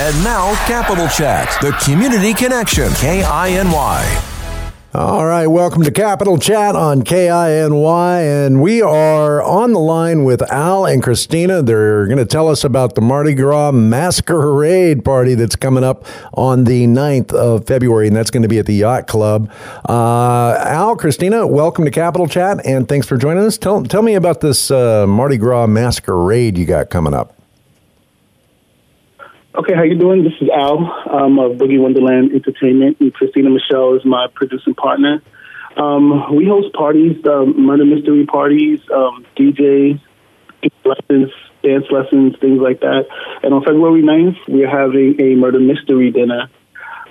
And now, Capital Chat, the community connection, KINY. All right, welcome to Capital Chat on KINY, and we are on the line with Al and Christina. They're going to tell us about the Mardi Gras Masquerade party that's coming up on the 9th of February, and that's going to be at the Yacht Club. Uh, Al, Christina, welcome to Capital Chat, and thanks for joining us. Tell, tell me about this uh, Mardi Gras Masquerade you got coming up. Okay, how you doing? This is Al um, of Boogie Wonderland Entertainment, and Christina Michelle is my producing partner. Um, we host parties, um, murder mystery parties, um, DJs, lessons, dance lessons, things like that. And on February 9th, we're having a murder mystery dinner.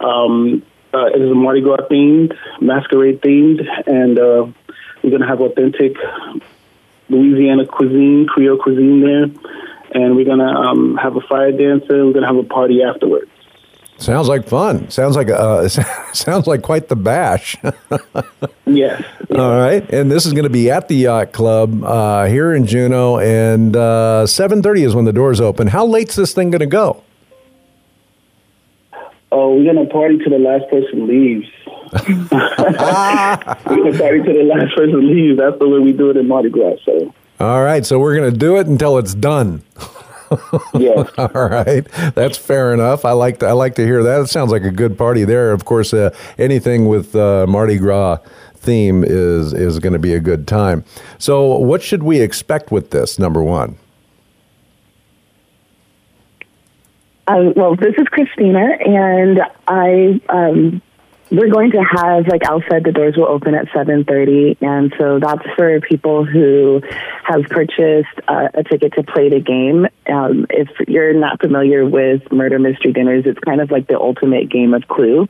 Um, uh, it is a Mardi Gras themed, masquerade themed, and uh, we're going to have authentic Louisiana cuisine, Creole cuisine there and we're gonna um, have a fire dancer. We're gonna have a party afterwards. Sounds like fun. Sounds like uh, sounds like quite the bash. yes. All right, and this is going to be at the yacht club uh, here in Juneau, and uh, seven thirty is when the doors open. How late's this thing going to go? Oh, we're gonna party till the last person leaves. we're gonna party till the last person leaves. That's the way we do it in Mardi Gras. So. All right, so we're going to do it until it's done. yes. All right, that's fair enough. I like to, I like to hear that. It sounds like a good party there. Of course, uh, anything with uh, Mardi Gras theme is is going to be a good time. So, what should we expect with this? Number one. Uh, well, this is Christina, and I um, we're going to have, like said, the doors will open at 7.30, and so that's for people who have purchased uh, a ticket to play the game. Um, if you're not familiar with murder mystery dinners, it's kind of like the ultimate game of Clue.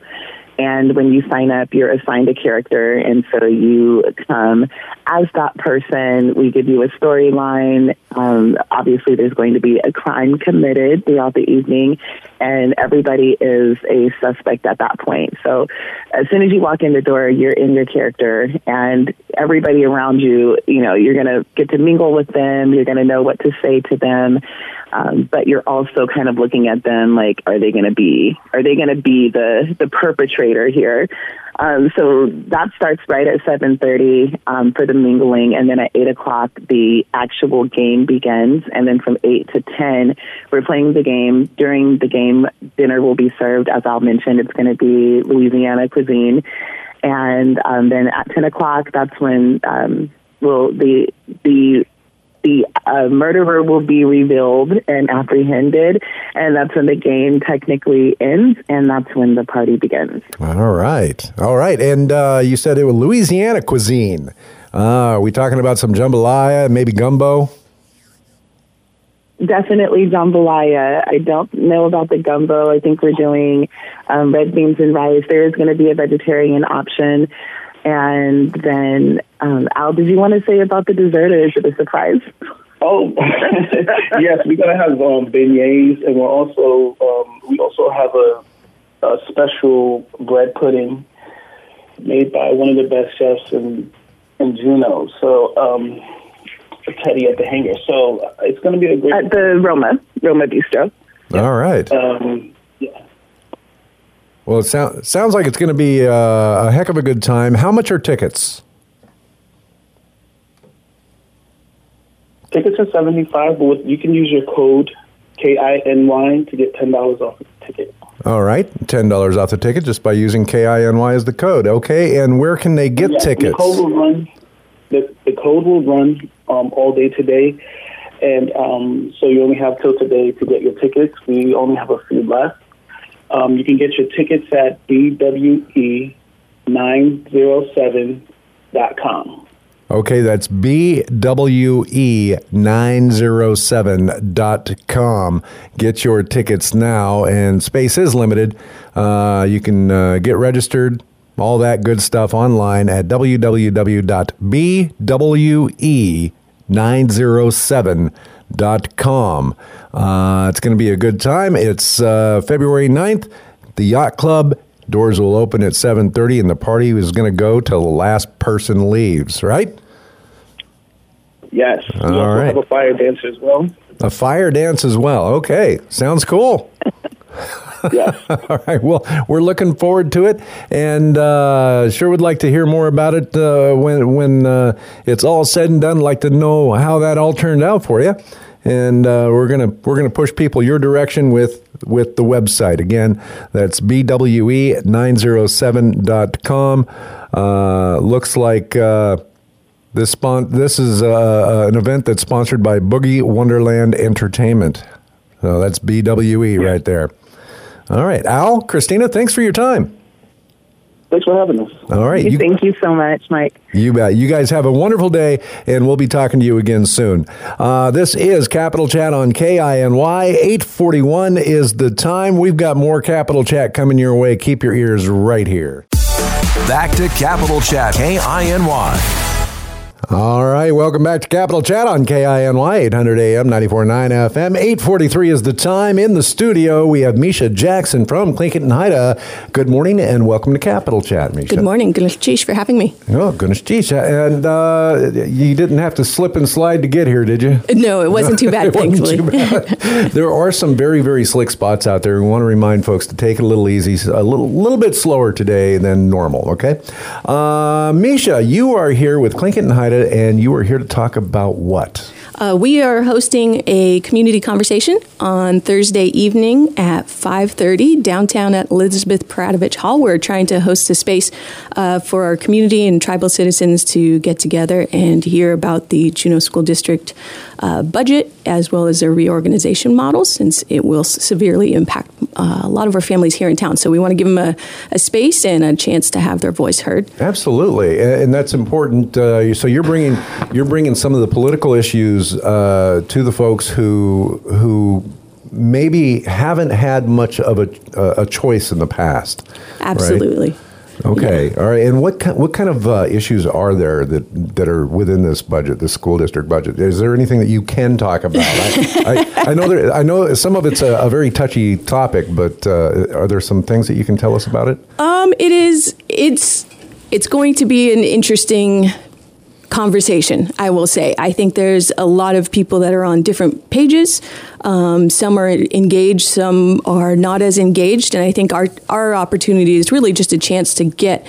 And when you sign up, you're assigned a character. And so you come as that person. We give you a storyline. Um, obviously, there's going to be a crime committed throughout the evening, and everybody is a suspect at that point. So as soon as you walk in the door, you're in your character, and everybody around you, you know, you're going to get to mingle with them. You're going to know what to say to them. Um, but you're also kind of looking at them like, are they going to be, are they going to be the the perpetrator here? Um, so that starts right at 7:30 um, for the mingling, and then at 8 o'clock the actual game begins. And then from 8 to 10, we're playing the game. During the game, dinner will be served. As Al mentioned, it's going to be Louisiana cuisine, and um, then at 10 o'clock, that's when um, will the the the uh, murderer will be revealed and apprehended, and that's when the game technically ends, and that's when the party begins. All right, all right. And uh, you said it was Louisiana cuisine. Uh, are we talking about some jambalaya, maybe gumbo? Definitely jambalaya. I don't know about the gumbo. I think we're doing um, red beans and rice. There is going to be a vegetarian option. And then, um, Al, did you want to say about the dessert, or is it a surprise? Oh, yes, we're gonna have um, beignets, and we're also um, we also have a, a special bread pudding made by one of the best chefs in in Juneau. So, um, Teddy at the Hangar. So uh, it's gonna be a great at the Roma Roma Bistro. All right. Um, yeah. Well, it sound, sounds like it's going to be uh, a heck of a good time. How much are tickets? Tickets are seventy five, but with, you can use your code K I N Y to get ten dollars off the ticket. All right, ten dollars off the ticket just by using K I N Y as the code. Okay, and where can they get Yeah, tickets? The code will run. The, the code will run um, all day today, and um, so you only have till today to get your tickets. We only have a few left. Um, you can get your tickets at bwe nine zero seven dot com. Okay, that's E BWE907.com. Get your tickets now, and space is limited. Uh, you can uh, get registered, all that good stuff online at www.bwe907.com. Uh, it's going to be a good time. It's uh, February 9th. The Yacht Club doors will open at 7.30 and the party is going to go till the last person leaves, right? Yes. All also right. have a fire dance as well. A fire dance as well. Okay, sounds cool. Yeah. All right. Well, we're looking forward to it, and uh, sure would like to hear more about it uh, when when uh, it's all said and done. Like to know how that all turned out for you, and uh, we're gonna we're gonna push people your direction with with the website again. That's bwe907.com. Uh, looks like. Uh, this spon- this is uh, an event that's sponsored by Boogie Wonderland Entertainment. So that's BWE right there. All right, Al, Christina, thanks for your time. Thanks for having us. All right, you, Thank you so much, Mike. you bet. You guys have a wonderful day, and we'll be talking to you again soon. Uh, this is Capital Chat on KINY. 841 is the time. We've got more Capital Chat coming your way. Keep your ears right here. Back to Capital Chat, K-I-N-Y. All right, welcome back to Capital Chat on KINY 800 AM 94.9 FM. 8:43 is the time. In the studio, we have Mischa Jackson from Tlingit and Haida. Good morning and welcome to Capital Chat, Mischa. Good morning. Gunalchéesh for having me. Oh, goodness, geez. And uh, you didn't have to slip and slide to get here, did you? No, it wasn't too bad, thankfully. too bad. there are some very, very slick spots out there. We want to remind folks to take it a little easy, a little, little bit slower today than normal. Okay, uh, Mischa, you are here with Tlingit and Haida, and you are here to talk about what? Uh, we are hosting a community conversation on Thursday evening at 5.30 downtown at Elizabeth Peratrovich Hall. We're trying to host a space uh, for our community and tribal citizens to get together and hear about the Juneau School District uh, budget as well as their reorganization model since it will severely impact uh, a lot of our families here in town. So we want to give them a, a space and a chance to have their voice heard. Absolutely, and that's important. Uh, so you're bringing you're bringing some of the political issues uh, to the folks who who maybe haven't had much of a, a choice in the past. right? Okay, all right. And what ki- what kind of uh, issues are there that that are within this budget, the school district budget? Is there anything that you can talk about? I, I, I know there, I know some of it's a, a very touchy topic, but uh, are there some things that you can tell us about it? Um, it is. It's. It's going to be an interesting conversation. I will say. I think there's a lot of people that are on different pages. Um, some are engaged, some are not as engaged, and I think our our opportunity is really just a chance to get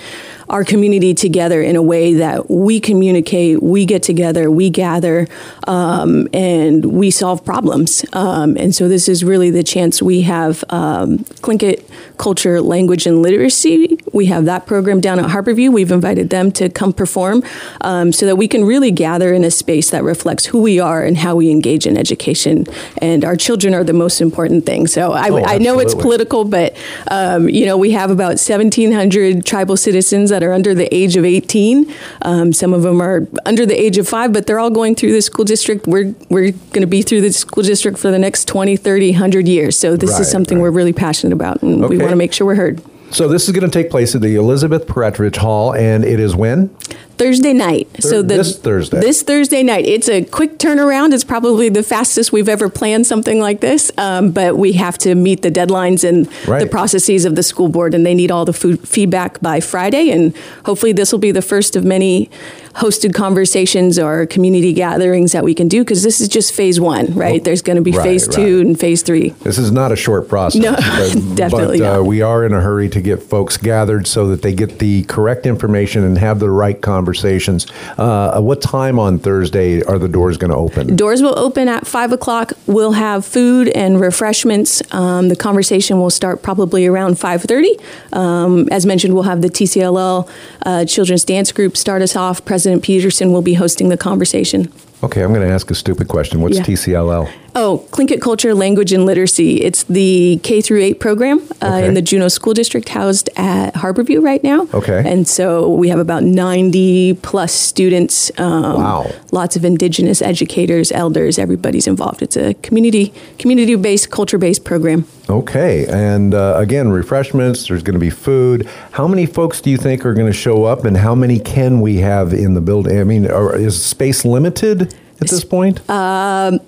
our community together in a way that we communicate, we get together, we gather, um, and we solve problems. Um, and so this is really the chance we have um, Tlingit Culture, Language, and Literacy. We have that program down at Harborview. We've invited them to come perform um, so that we can really gather in a space that reflects who we are and how we engage in education. And our children are the most important thing. So I, Oh, I know it's political, but um, you know we have about 1,700 tribal citizens that are under the age of 18. Um, some of them are under the age of five, but they're all going through the school district. We're we're going to be through the school district for the next 20, 30, 100 years. So this Right, is something right. we're really passionate about, and we want to make sure we're heard. So this is going to take place at the Elizabeth Peratrovich Hall, and it is when? Thursday night. so the, this Thursday. This Thursday night. It's a quick turnaround. It's probably the fastest we've ever planned something like this. Um, but we have to meet the deadlines and the processes of the school board, and they need all the food feedback by Friday. And hopefully, this will be the first of many hosted conversations or community gatherings that we can do because this is just phase one, right? There's going to be Right, phase two right. and phase three. This is not a short process. No, but, definitely but, uh, we are in a hurry to get folks gathered so that they get the correct information and have the right conversations. Uh, what time on Thursday are the doors going to open? Doors will open at five o'clock. We'll have food and refreshments. Um, the conversation will start probably around five thirty. Um, as mentioned, we'll have the TCLL uh, Children's Dance Group start us off. President Peterson will be hosting the conversation. Okay, I'm going to ask a stupid question. What's Yeah. TCLL? Oh, Tlingit Culture, Language, and Literacy. It's the K through eight program uh, Okay. in the Juneau School District, housed at Harborview right now. Okay. and so we have about ninety plus students. Um, Wow. Lots of Indigenous educators, elders. Everybody's involved. It's a community community based, culture based program. Okay, and uh, again, refreshments. There's going to be food. How many folks do you think are going to show up, and how many can we have in the building? I mean, are, is space limited at this point?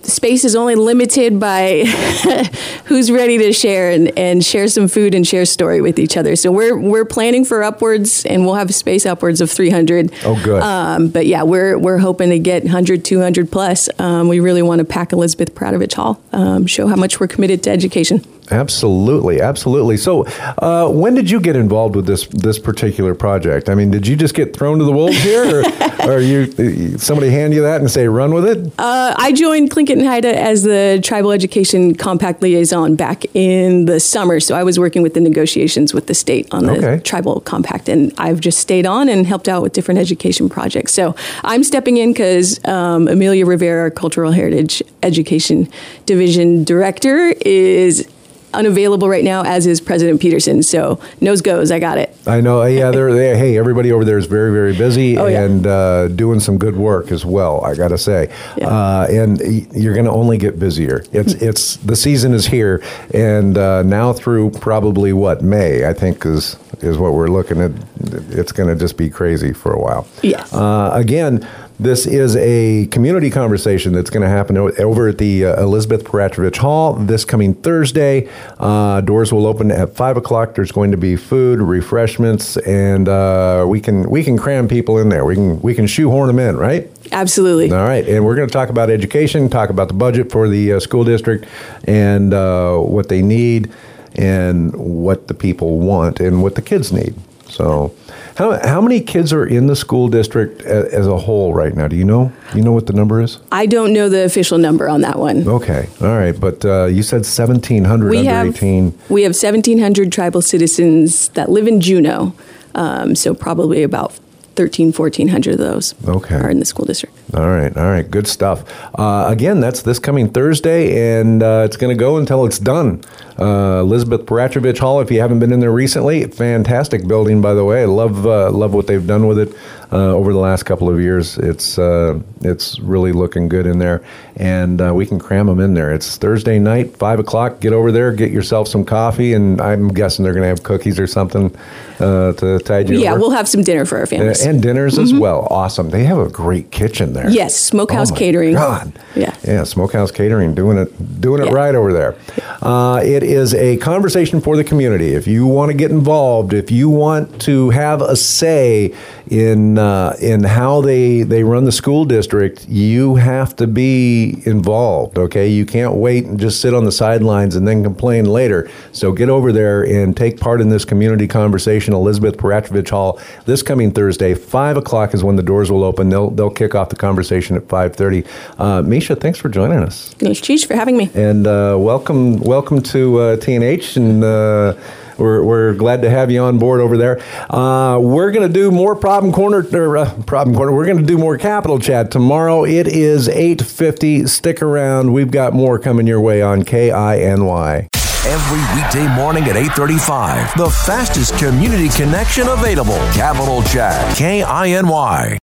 space is only limited by who's ready to share and, and share some food and share story with each other. So we're we're planning for upwards, and we'll have space upwards of 300. Oh, good. Um, but yeah, we're we're hoping to get 100, 200 plus. Um, we really want to pack Elizabeth Peratrovich Hall, um, show how much we're committed to education. Absolutely, absolutely. So, uh, when did you get involved with this this particular project? I mean, did you just get thrown to the wolves here, or, or you somebody hand you that and say run with it? Uh, I joined Tlingit and Haida as the Tribal Education Compact Liaison back in the summer. So I was working with the negotiations with the state on the Okay. Tribal Compact, and I've just stayed on and helped out with different education projects. So I'm stepping in because um, Amelia Rivera, our Cultural Heritage Education Division Director, is unavailable right now, as is President Peterson. So nose goes, I got it. I know. Yeah, they're, they hey, everybody over there is very, very busy Oh, yeah. and uh, doing some good work as well. I got to say, Yeah. uh, and you're going to only get busier. It's it's the season is here, and uh, now through probably what May, I think is is what we're looking at. It's going to just be crazy for a while. Yes. Uh, again. This is a community conversation that's going to happen over at the uh, Elizabeth Peratrovich Hall this coming Thursday. Uh, doors will open at five o'clock. There's going to be food, refreshments, and uh, we can we can cram people in there. We can we can shoehorn them in, right? Absolutely. All right, and we're going to talk about education, talk about the budget for the uh, school district, and uh, what they need, and what the people want, and what the kids need. So, how how many kids are in the school district a, as a whole right now? Do you know? Do you know what the number is? I don't know the official number on that one. Okay, all right, but uh, you said seventeen hundred under have eighteen. we have 1,700 tribal citizens that live in Juneau, um, so probably about 13, 1,400 of those Okay. are in the school district. All right, all right, good stuff. Uh, again, that's this coming Thursday, and uh, it's going to go until it's done. Uh, Elizabeth Peratrovich Hall. If you haven't been in there recently, fantastic building, by the way. I love uh, love what they've done with it uh, over the last couple of years. It's uh, it's really looking good in there, and uh, we can cram them in there. It's Thursday night, five o'clock. Get over there, get yourself some coffee, and I'm guessing they're going to have cookies or something uh, to tide you Yeah, over. we'll have some dinner for our families. and dinners as well. Awesome. They have a great kitchen there. Yes, Smokehouse Oh Catering. God. Yeah. Yeah, Smokehouse Catering doing it doing it Yeah. right over there. Uh, it is a conversation for the community. If you want to get involved, if you want to have a say in uh, in how they they run the school district, you have to be involved. Okay, you can't wait and just sit on the sidelines and then complain later. So get over there and take part in this community conversation. Elizabeth Peratrovich Hall this coming Thursday, five o'clock is when the doors will open. They'll they'll kick off the conversation at five thirty. Uh, Mischa, thanks for joining us, Thanks, Cheech, for having me. and uh, welcome welcome to uh, TNH and. Uh, we're, we're glad to have you on board over there. Uh, we're going to do more problem corner, or, uh, problem corner. We're going to do more capital chat tomorrow. It is eight fifty. Stick around. We've got more coming your way on KINY. Every weekday morning at 8:35. The fastest community connection available. Capital Chat. K I N Y.